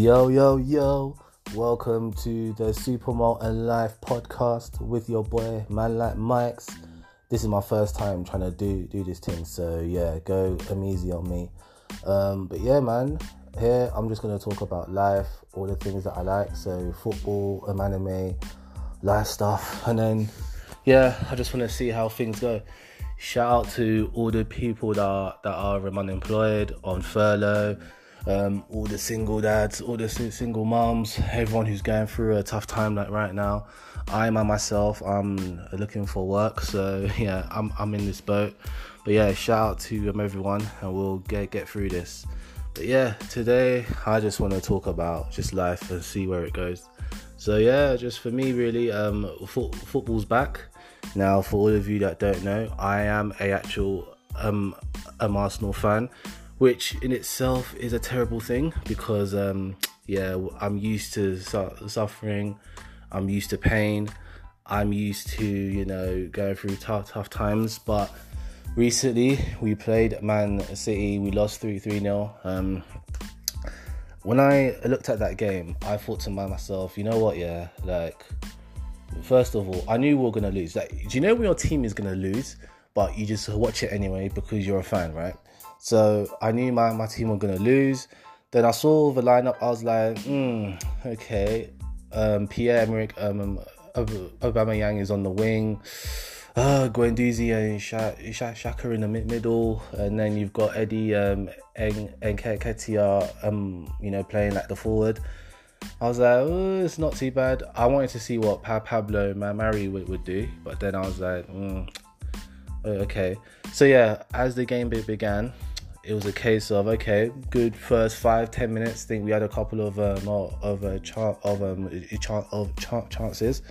Yo, yo, yo. Welcome to the Supermalt and Life podcast with your boy, Man Like Mikes. This is my first time trying to do do this thing, so yeah, go easy on me. Um, but yeah, man, here I'm just gonna talk about life, all the things that I like, so football, anime, life stuff, and then yeah, I just want to see how things go. Shout out to all the people that are, that are unemployed, on furlough, um, all the single dads, all the single moms, everyone who's going through a tough time like right now. I am myself, I'm looking for work, so yeah, I'm I'm in this boat. But yeah, shout out to um, everyone, and we'll get get through this. But yeah, today I just want to talk about just life and see where it goes. So yeah, just for me really, um, fo- football's back. Now, for all of you that don't know, I am a actual um, um Arsenal fan, which in itself is a terrible thing because um, yeah, I'm used to su- suffering, I'm used to pain, I'm used to you know going through tough tough times. But recently we played Man City, we lost three three nil. Um, when I looked at that game, I thought to myself, you know what, yeah, like first of all, I knew we were gonna lose. Like, do you know when your team is gonna lose, but you just watch it anyway because you're a fan, right? So I knew my, my team were gonna lose. Then I saw the lineup. I was like, hmm, okay. Um, Pierre Emerick, um, Aubameyang is on the wing. Uh, Guendouzi and Xhaka in the mid- middle, and then you've got Eddie um, and Nketiah, um, you know, playing like the forward. I was like, oh, it's not too bad. I wanted to see what pa- Pablo Mari would, would do, but then I was like, mm, okay. So yeah, as the game began, it was a case of okay, good first five ten minutes. I think we had a couple of um, of uh, of um, of ch- chances,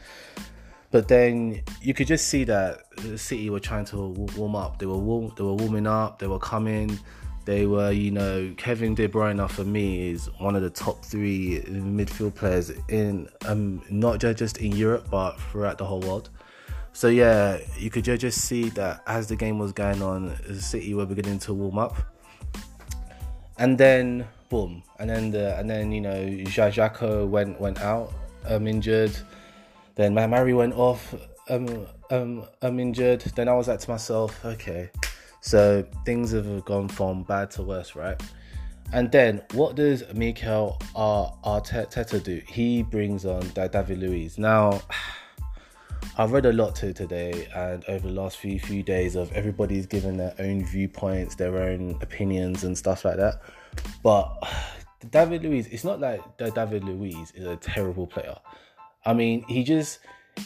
but then you could just see that the City were trying to warm up. They were warm, they were warming up. They were coming they were, you know, Kevin De Bruyne for me is one of the top three midfield players in um not just in Europe but throughout the whole world. So yeah, you could just see that as the game was going on, the City were beginning to warm up, and then boom, and then the and then you know Xhaka went went out, um injured. Then Mari went off, um um um injured. Then I was like to myself, okay so things have gone from bad to worse, right? And then what does Mikel Arteta do? He brings on David Luiz. Now, I've read a lot to today and over the last few few days of everybody's given their own viewpoints, their own opinions and stuff like that. But David Luiz, it's not like David Luiz is a terrible player. I mean, he just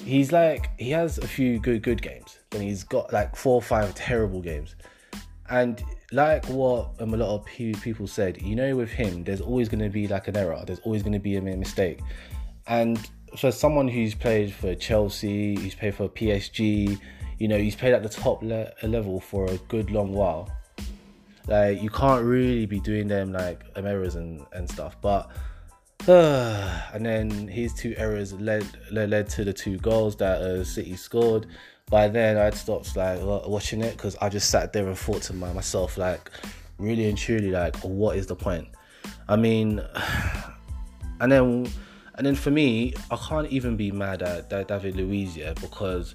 he's like he has a few good good games, then he's got like four or five terrible games. And like what um, a lot of people said, you know, with him, there's always going to be like an error. There's always going to be a mistake. And for someone who's played for Chelsea, who's played for PSG, you know, he's played at the top le- level for a good long while. Like you can't really be doing them like um, errors and, and stuff. But uh, and then his two errors led led, led to the two goals that uh, City scored by then I'd stopped like watching it because I just sat there and thought to myself like really and truly like what is the point I mean and then and then for me I can't even be mad at, David Luiz yet because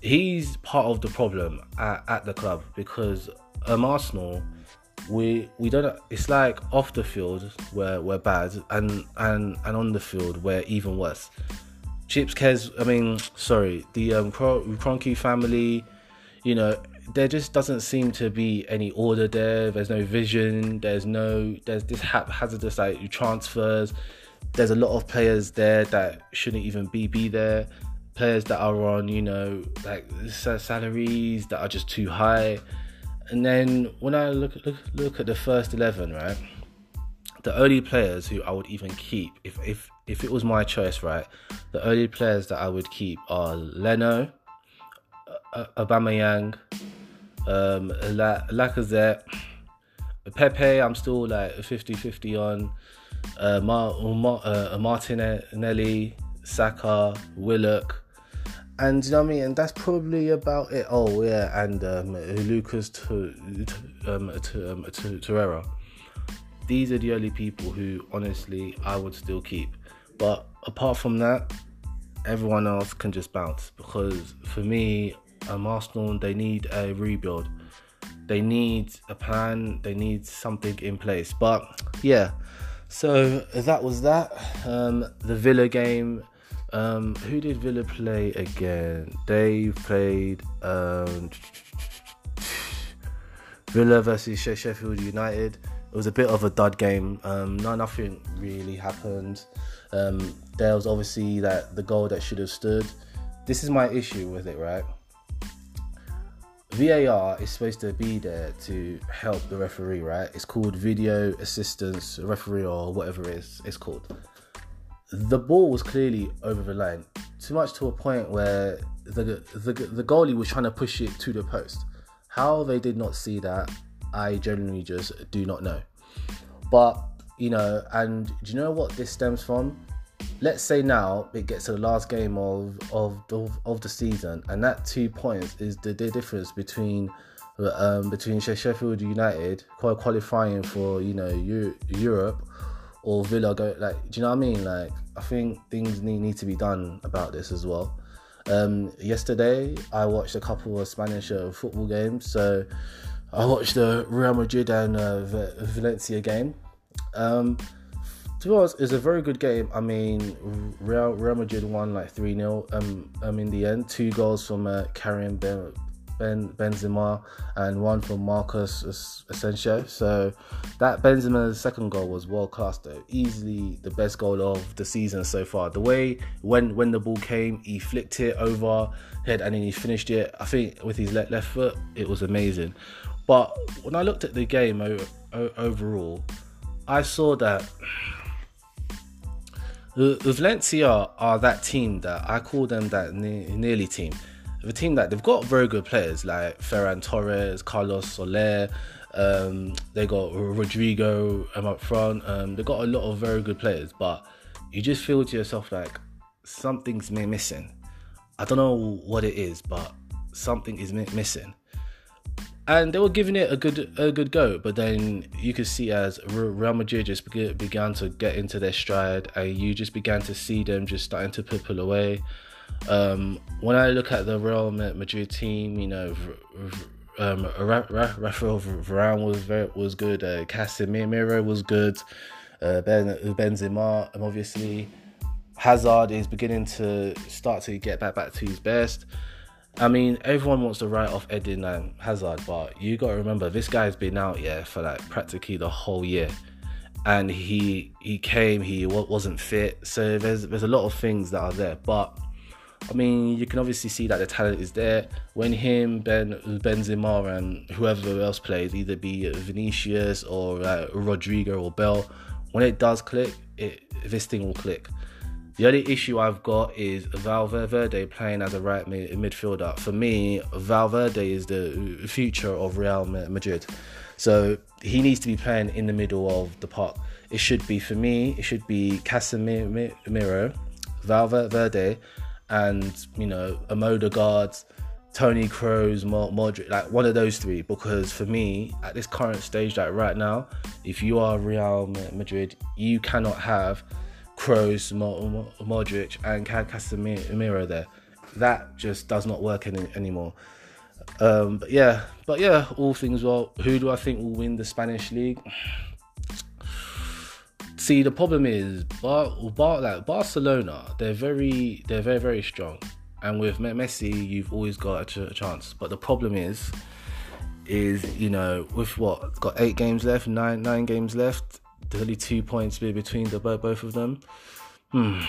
he's part of the problem at, at the club because um, Arsenal we we don't it's like off the field where we're bad and and and on the field we're even worse Chips Kez, I mean, sorry, the um, Kroenke family, you know, there just doesn't seem to be any order there. There's no vision. There's no, there's this haphazardous like transfers. There's a lot of players there that shouldn't even be be there. Players that are on, you know, like salaries that are just too high. And then when I look look look at the first eleven, right, the only players who I would even keep if if if it was my choice, right, the only players that I would keep are Leno, uh, Aubameyang, um, La- Lacazette, Pepe. I'm still like 50-50 on. Uh, Mar- uh, Martinelli, Saka, Willock, and you know what I mean. And that's probably about it. Oh yeah, and um, Lucas to, to, um, to, um, to, Torreira these are the only people who honestly I would still keep. But apart from that, everyone else can just bounce because for me, um, Arsenal they need a rebuild. They need a plan. They need something in place. But yeah, so that was that. Um, the Villa game. Um, who did Villa play again? They played um, Villa versus Sheffield United. It was a bit of a dud game. Um, no, nothing really happened. Um, there was obviously that the goal that should have stood. This is my issue with it, right? VAR is supposed to be there to help the referee, right? It's called video assistance referee or whatever it is it's called. The ball was clearly over the line, too much to a point where the the, the goalie was trying to push it to the post. How they did not see that, I genuinely just do not know. But you know, and do you know what this stems from? Let's say now it gets to the last game of of of, of the season, and that two points is the, the difference between um, between Sheffield United qualifying for you know Euro- Europe or Villa go like do you know what I mean? Like I think things need, need to be done about this as well. Um, yesterday I watched a couple of Spanish uh, football games, so I watched the Real Madrid and uh, Valencia game. Um, to be honest, it's a very good game. I mean, Real, Real Madrid won like 3 0 um, um, in the end. Two goals from uh, Karim ben, ben, Benzema and one from Marcus Asensio. So that Benzema's second goal was world class though. Easily the best goal of the season so far. The way when when the ball came, he flicked it over head and then he finished it. I think with his left, left foot, it was amazing. But when I looked at the game overall, I saw that Valencia are that team that I call them that nearly team. The team that they've got very good players like Ferran Torres, Carlos Soler. Um, they got Rodrigo um, up front. Um, they got a lot of very good players, but you just feel to yourself like something's missing. I don't know what it is, but something is missing and they were giving it a good a good go. But then you could see as Real Madrid just began to get into their stride, and you just began to see them just starting to pull away. Um, when I look at the Real Madrid team, you know, um, Rafael Varane was very was good. Uh, Casemiro was good. Uh, ben Benzema, obviously, Hazard is beginning to start to get back back to his best. I mean, everyone wants to write off Eden and Hazard, but you got to remember this guy's been out yeah for like practically the whole year, and he he came he wasn't fit, so there's there's a lot of things that are there. But I mean, you can obviously see that the talent is there. When him, Ben Benzema, and whoever else plays, either be Vinicius or uh, Rodrigo or Bale, when it does click, it this thing will click. The only issue I've got is Valverde playing as a right mid- midfielder. For me, Valverde is the future of Real Madrid. So he needs to be playing in the middle of the park. It should be, for me, it should be Casemiro, Valverde, and, you know, Amoda guards, Toni Kroos, Modric, like one of those three. Because for me, at this current stage, like right now, if you are Real Madrid, you cannot have Kroos, Modric, and Casemiro there. That just does not work any, anymore. Um, but yeah, but yeah, all things well. Who do I think will win the Spanish league? See, the problem is, Bar, Bar, like Barcelona, they're very, they're very, very strong, and with Messi, you've always got a, ch- a chance. But the problem is, is you know, with what got eight games left, nine nine games left only two points between the both of them. Hmm.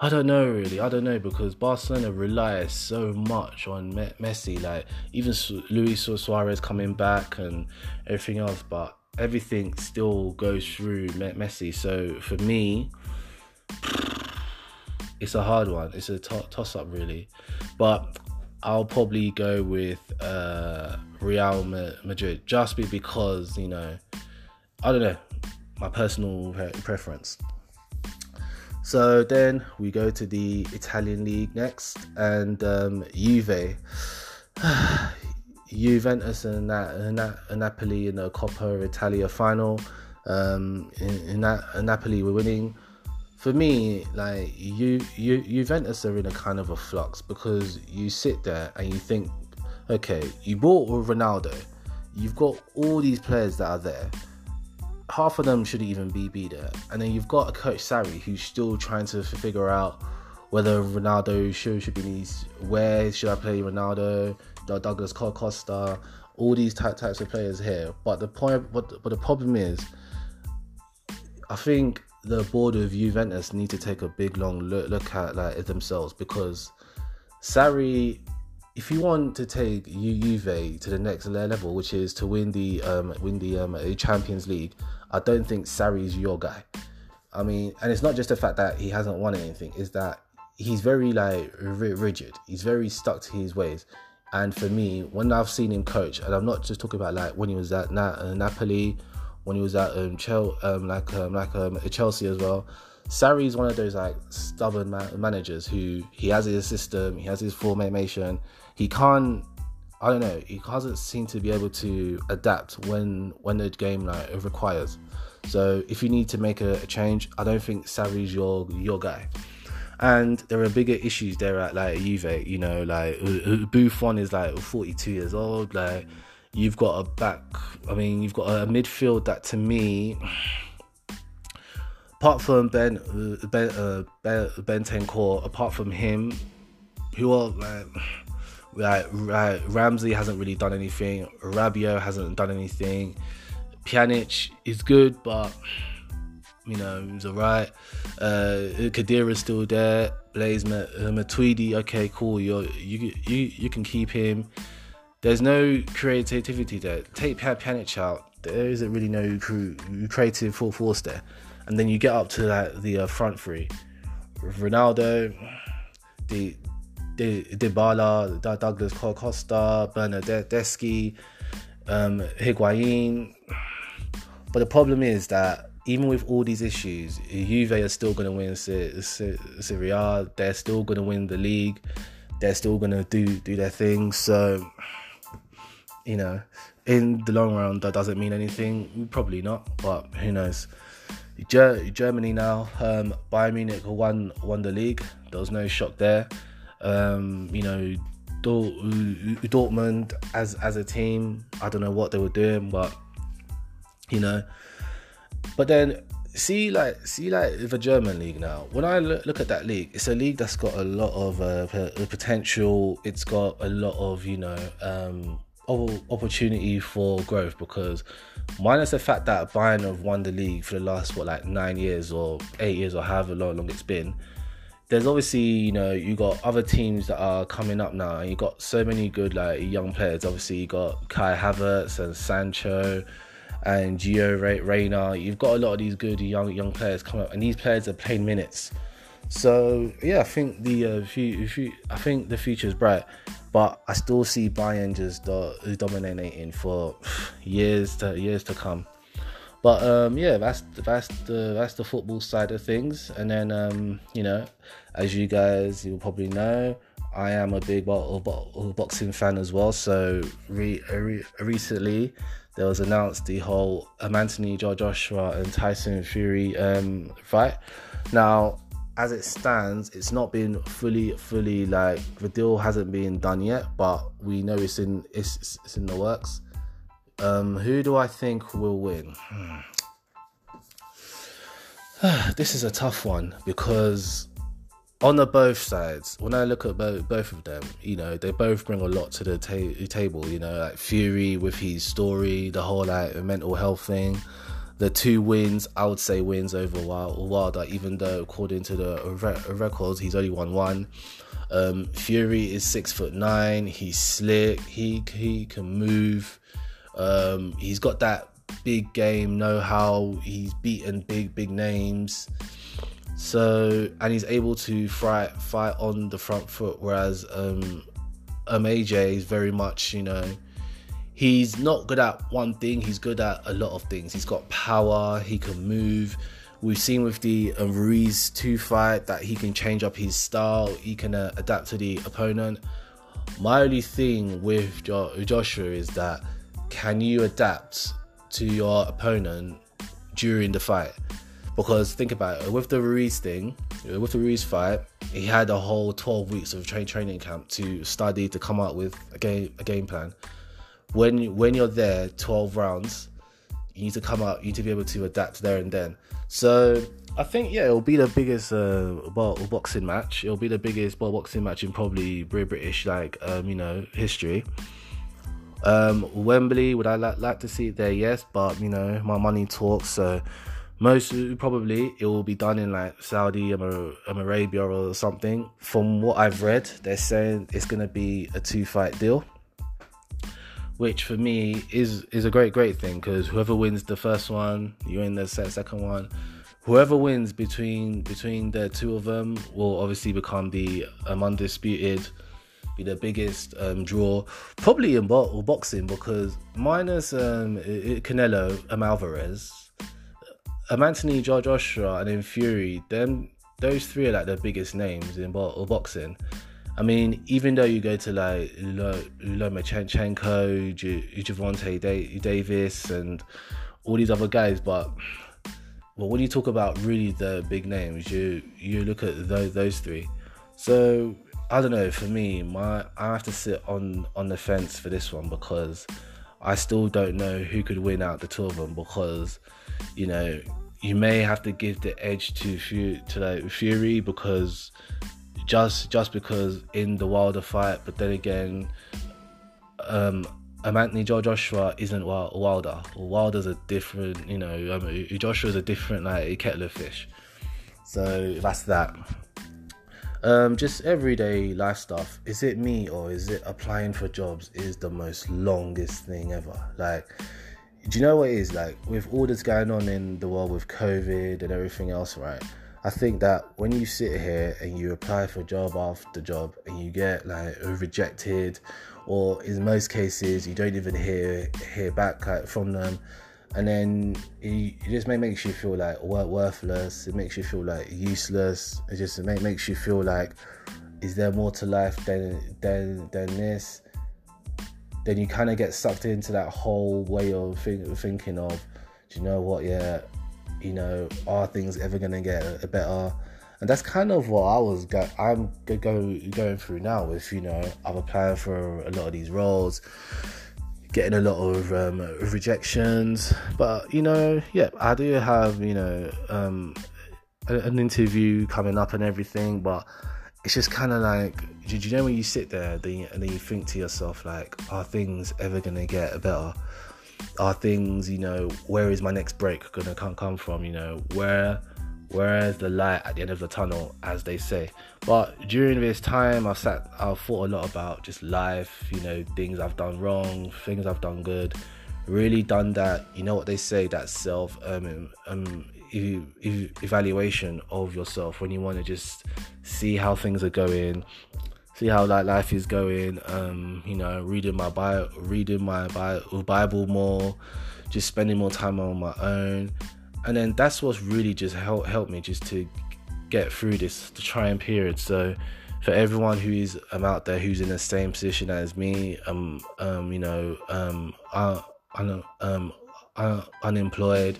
I don't know really. I don't know because Barcelona relies so much on Messi. Like even Luis Suarez coming back and everything else, but everything still goes through Messi. So for me, it's a hard one. It's a toss up really, but I'll probably go with uh, Real Madrid just because you know I don't know my personal preference. So then we go to the Italian league next, and um, Juve. Juventus and and and Napoli in the Coppa Italia final. Um, in, in in Napoli were winning. For me, like you, you, Juventus are in a kind of a flux because you sit there and you think, okay, you bought Ronaldo, you've got all these players that are there. Half of them shouldn't even be be there, and then you've got a coach Sarri who's still trying to figure out whether Ronaldo should should be these. Where should I play Ronaldo? Douglas Costa? All these type, types of players here. But the point, but, but the problem is, I think the board of Juventus need to take a big long look, look at like themselves because Sarri, if you want to take Juve to the next level, which is to win the um, win the um, Champions League, I don't think Sarri is your guy. I mean, and it's not just the fact that he hasn't won anything; is that he's very like rigid. He's very stuck to his ways. And for me, when I've seen him coach, and I'm not just talking about like when he was at Na- uh, Napoli, when he was at um, um like um, like um, Chelsea as well. Sarri is one of those like stubborn ma- managers who he has his system, he has his formation. He can't, I don't know, he doesn't seem to be able to adapt when when the game like requires. So if you need to make a, a change, I don't think Sarri's your your guy and there are bigger issues there at like Juve. You know, like Buffon is like 42 years old. Like you've got a back. I mean, you've got a midfield that to me, apart from Ben Ben uh, Ben, Bentancur, apart from him, who are like. Like, like Ramsey hasn't really done anything. Rabiot hasn't done anything. Pjanic is good, but you know, he's alright. Uh, Khedira's still there. Blaise Matuidi, okay, cool. you you you you can keep him. There's no creativity there. Take Pjanic out. There isn't really no creative full force there. And then you get up to that the uh, front three, Ronaldo, the the Dybala, Douglas Costa, Bernardeschi, um, Higuain. But the problem is that even with all these issues, Juve are still going to win Serie A. They're still going to win the league. They're still going to do do their thing. So, you know, in the long run, that doesn't mean anything. Probably not, but who knows? Germany now. Um, Bayern Munich won won the league. There was no shock there. Um, you know, Dortmund as as a team, I don't know what they were doing, but you know, but then see like see like the German league now. When I look at that league, it's a league that's got a lot of uh, potential. It's got a lot of you know um, opportunity for growth because minus the fact that Bayern have won the league for the last what like nine years or eight years or however long, long it's been. There's obviously you know you got other teams that are coming up now, and you got so many good like young players. Obviously you got Kai Havertz and Sancho and Gio Reyna. You've got a lot of these good young young players coming up, and these players are playing minutes. So yeah, I think the uh, few, I think the future is bright, but I still see Bayern just do- dominating for years to years to come. But um, yeah, that's that's the that's the football side of things, and then um, you know, as you guys you probably know, I am a big bo- bo- boxing fan as well. So re- re- recently, there was announced the whole um, Anthony Joshua and Tyson Fury um, fight. Now, as it stands, it's not been fully, fully like the deal hasn't been done yet, but we know it's in it's, it's in the works. Um, who do I think will win? Hmm. this is a tough one because on the both sides, when I look at both, both of them, you know, they both bring a lot to the ta- table. You know, like Fury with his story, the whole like mental health thing. The two wins, I would say, wins over Wilder, even though according to the re- records, he's only won one. Um, Fury is six foot nine. He's slick. He he can move. Um, he's got that big game know how. He's beaten big big names. So and he's able to fight fight on the front foot, whereas um, um AJ is very much you know he's not good at one thing. He's good at a lot of things. He's got power. He can move. We've seen with the um, Ruiz two fight that he can change up his style. He can uh, adapt to the opponent. My only thing with jo- Joshua is that can you adapt to your opponent during the fight? Because think about it, with the Ruiz thing, with the Ruiz fight, he had a whole 12 weeks of train training camp to study to come up with a game a game plan. When when you're there 12 rounds, you need to come out, you need to be able to adapt there and then. So I think yeah, it'll be the biggest uh, boxing match. It'll be the biggest boxing match in probably British like um, you know history. Um, Wembley, would I like, to see it there? Yes, but you know my money talks. So most probably it will be done in like Saudi Arabia or something. From what I've read, they're saying it's gonna be a two fight deal, which for me is is a great great thing because whoever wins the first one, you win the second one whoever wins between between the two of them will obviously become the um, undisputed, be the biggest um, draw, probably in bo- boxing because minus um, Canelo, um, Alvarez, um, Anthony Joshua, and then Fury, them those three are like the biggest names in bo- boxing. I mean, even though you go to like Lomachenko, Gervonta Davis, and all these other guys, but well, when you talk about really the big names, you you look at those those three. So I don't know. For me, my I have to sit on on the fence for this one because I still don't know who could win out the two of them because you know you may have to give the edge to to like Fury because just just because in the Wilder fight, but then again, um, um, Anthony Joshua isn't Wilder. Wilder's a different, you know, um, Joshua's a different like a kettle of fish. So that's that. Um, just everyday life stuff. Is it me or is it applying for jobs is the most longest thing ever? Like, do you know what it is? Like, with all that's going on in the world with COVID and everything else, right? I think that when you sit here and you apply for job after job and you get like rejected or in most cases you don't even hear hear back like, from them and then it, it just makes you feel like worthless it makes you feel like useless it just it makes you feel like is there more to life than than than this? Then you kind of get sucked into that whole way of think, thinking of do you know what? Yeah you know are things ever gonna get better and that's kind of what I was go- I'm go- going through now. With you know, I'm applying for a lot of these roles, getting a lot of um, rejections, but you know, yeah, I do have you know um, an interview coming up and everything, but it's just kind of like, do you know when you sit there and then you think to yourself like, are things ever gonna get better? Are things, you know, where is my next break gonna come from? You know, where where's the light at the end of the tunnel, as they say. But during this time, I've sat, I've thought a lot about just life, you know, things I've done wrong, things I've done good. Really done that, you know what they say, that self um, um evaluation of yourself when you want to just see how things are going, see how like life is going. Um, you know, reading my bio, reading my Bible more, just spending more time on my own and then that's what's really just helped helped me just to get through this the trying period. So for everyone who is um, out there who's in the same position as me, um, um, you know, um, uh, um, uh, unemployed,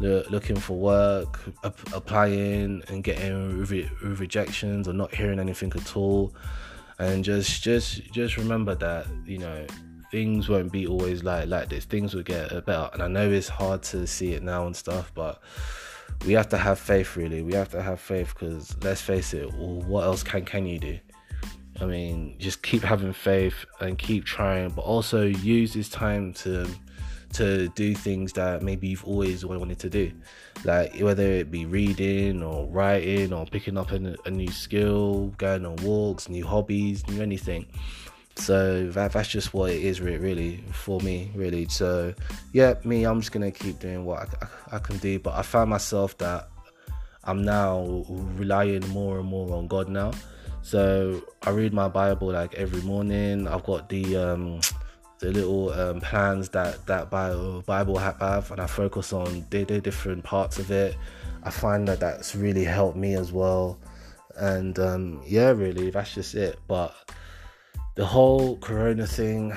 looking for work, applying and getting re- rejections or not hearing anything at all, and just just just remember that you know things won't be always like like this. Things will get better, and I know it's hard to see it now and stuff, but we have to have faith. Really, we have to have faith because let's face it. What else can can you do? I mean, just keep having faith and keep trying, but also use this time to to do things that maybe you've always wanted to do, like whether it be reading or writing or picking up a, a new skill, going on walks, new hobbies, new anything. So that, that's just what it is really for me really. So yeah me i'm just gonna keep doing what I, I, I, can do. But i found myself that i'm now relying more and more on god now. So i read my bible like every morning. I've got the um the little um, plans that that bible bible have and i focus on the, the different parts of it i find that that's really helped me as well and um yeah really that's just it but the whole Corona thing.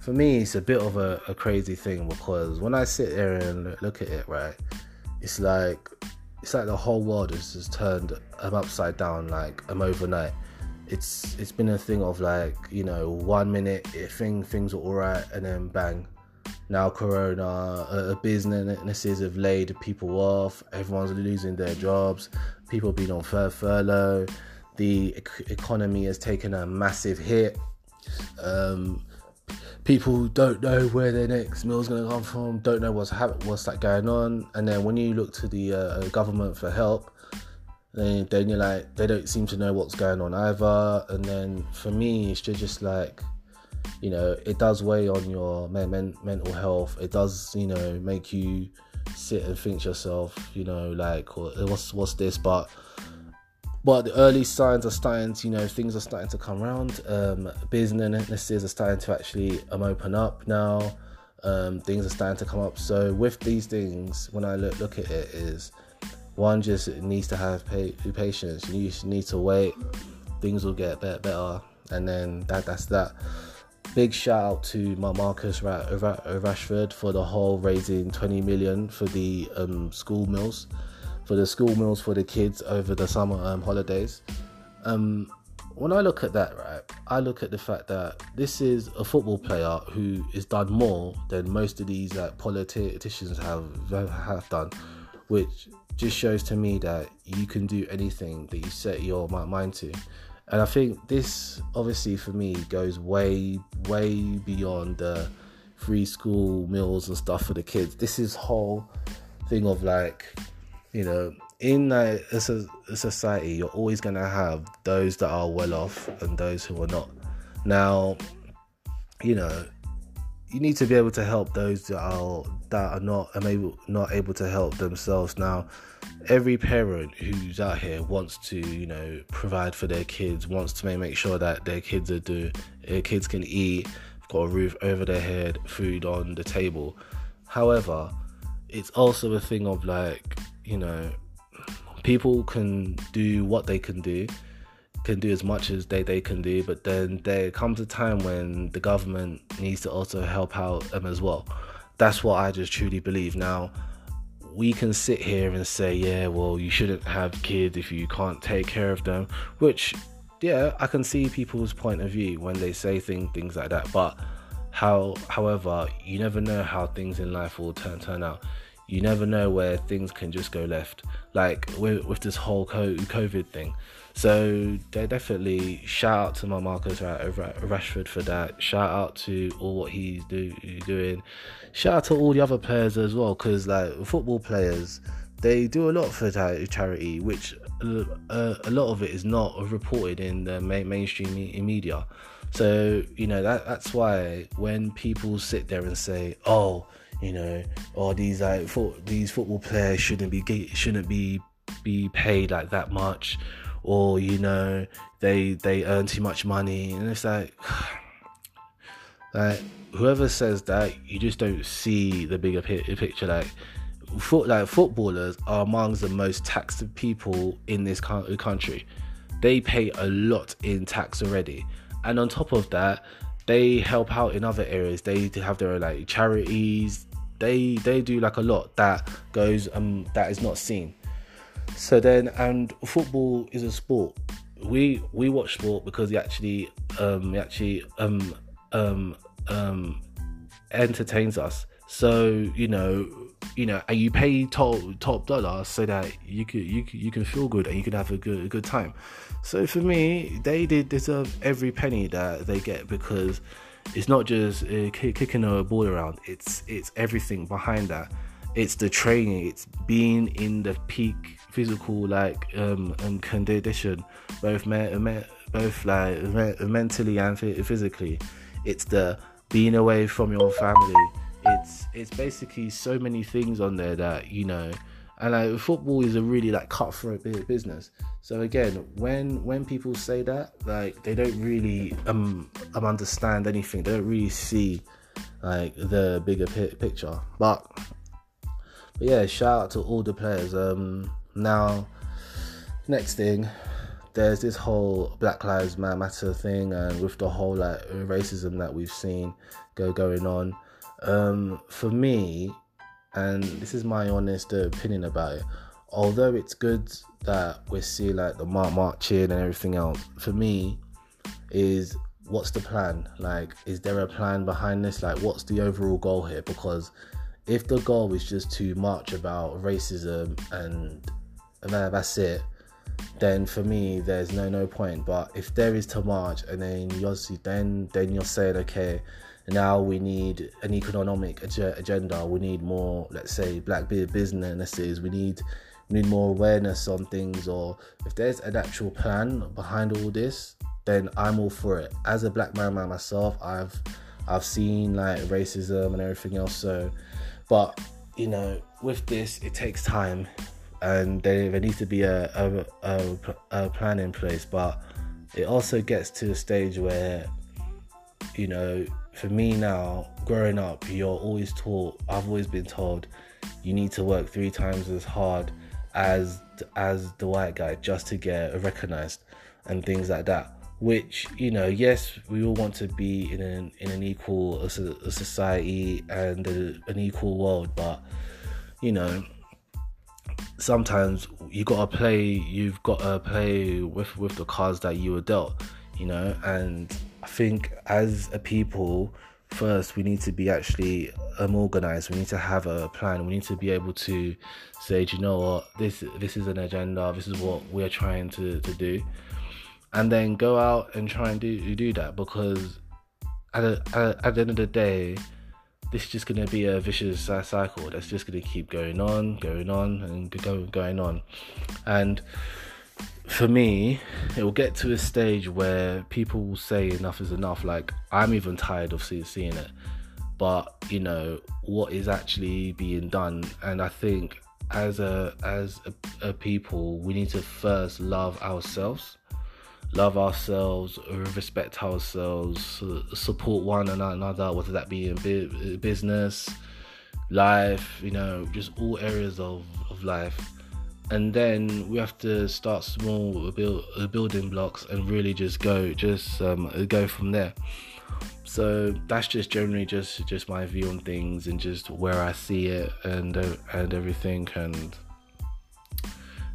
For me, it's a bit of a, a crazy thing because when I sit there and look at it, right, it's like it's like the whole world has just turned um, upside down like um overnight. It's it's been a thing of like you know one minute it, thing things are alright and then bang, now Corona uh, businesses have laid people off. Everyone's losing their jobs. People being on fur- furlough. The economy has taken a massive hit. Um, people don't know where their next meal's going to come from, don't know what's ha- what's like going on, and then when you look to the uh, government for help, then you're like they don't seem to know what's going on either. And then for me, it's just like you know it does weigh on your men- men- mental health. It does you know make you sit and think to yourself, you know, like what's what's this, but but the early signs are starting to, you know, things are starting to come around. Um, businesses are starting to actually um, open up now. Um, things are starting to come up. So with these things, when I look look at it, is one just needs to have patience. You just need to wait. Things will get better, better, and then that that's that. Big shout out to my Marcus Rashford for the whole raising 20 million for the um, school meals for the school meals for the kids over the summer um, holidays. Um, when I look at that, right, I look at the fact that this is a football player who has done more than most of these like politicians have have done, which just shows to me that you can do anything that you set your mind to. And I think this, obviously, for me, goes way, way beyond the free school meals and stuff for the kids. This is whole thing of like you know, in a, a, society, you're always going to have those that are well off and those who are not. Now, you know, you need to be able to help those that are that are not able not able to help themselves. Now, every parent who's out here wants to, you know, provide for their kids, wants to make, make sure that their kids are do their kids can eat, got a roof over their head, food on the table. However, it's also a thing of like you know, people can do what they can do, can do as much as they, they can do, but then there comes a time when the government needs to also help out them as well. That's what I just truly believe. Now, we can sit here and say, yeah, well, you shouldn't have kids if you can't take care of them, which, yeah, I can see people's point of view when they say things, things like that. But how, however, you never know how things in life will turn turn out you never know where things can just go left like with, with this whole covid thing so definitely shout out to my Marcus Rashford for that. Shout out to all what he's do, doing. Shout out to all the other players as well, because like football players, they do a lot for charity, which uh, a lot of it is not reported in the main, mainstream media. So you know that that's why when people sit there and say, "Oh," you know, or these like fo- these football players shouldn't be shouldn't be be paid like that much, or you know they they earn too much money, and it's like like whoever says that you just don't see the bigger picture. Like foot like footballers are amongst the most taxed people in this country. They pay a lot in tax already, and on top of that, they help out in other areas. They have their like charities, they they do like a lot that goes um that is not seen. So then, and football is a sport. We we watch sport because it actually um it actually um um um entertains us. So you know you know, and you pay top top dollar so that you could you you can feel good and you can have a good a good time. So for me, they did deserve every penny that they get because it's not just uh, kicking a ball around. It's it's everything behind that. It's the training. It's being in the peak physical like um, um condition, both me- me- both like me- mentally and physically. It's the being away from your family. It's it's basically so many things on there that you know and like football is a really like cutthroat business. So again when when people say that like they don't really um, um understand anything. They don't really see like the bigger picture. But, but yeah shout out to all the players. Um now next thing there's this whole Black Lives Matter thing, and with the whole like racism that we've seen go going on. Um, for me, and this is my honest opinion about it. Although it's good that we see like the march marching and everything else, for me, is what's the plan? Like, is there a plan behind this? Like, what's the overall goal here? Because if the goal is just to march about racism and and that's it, then for me there's no no point. But if there is to march and then you obviously then then you're saying okay, now we need an economic agenda. We need more, let's say, black businesses. We need we need more awareness on things. Or if there's an actual plan behind all this, then I'm all for it. As a black man myself, I've I've seen like racism and everything else. So, but you know, with this, it takes time, and there, there needs to be a, a, a, a plan in place. But it also gets to a stage where, you know, for me now, growing up, you're always taught. I've always been told, you need to work three times as hard as as the white guy just to get recognized and things like that which you know yes we all want to be in an in an equal a, society and a, an equal world but you know sometimes you gotta play you've gotta play with with the cards that you were dealt you know? And i think as a people first we need to be actually um, organized. We need to have a plan. We need to be able to say you know what? This this is an agenda. This is what we're trying to to do. And then go out and try and do do that because at, a, at, at the end of the day this is just going to be a vicious uh, cycle that's just going to keep going on going on and going going on. And for me it will get to a stage where people will say enough is enough like i'm even tired of see, seeing it. But you know what is actually being done? And i think as a as a, a people we need to first love ourselves love ourselves, respect ourselves, support one another, whether that be in business, life, you know, just all areas of, of life. And then we have to start small, build building blocks, and really just go, just um, go from there. So that's just generally just just my view on things and just where I see it and uh, and everything and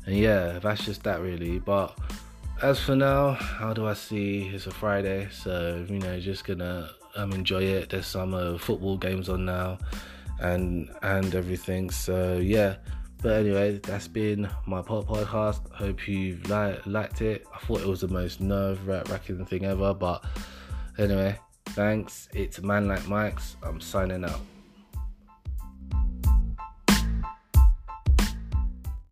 and yeah, that's just that really. But as for now, how do I see? It's a Friday, so you know, just gonna um, enjoy it. There's some uh, football games on now, and and everything. So yeah. But anyway, that's been my podcast. Hope you li- liked it. I thought it was the most nerve wracking thing ever, but anyway, thanks. It's Man Like Mike's. I'm signing out.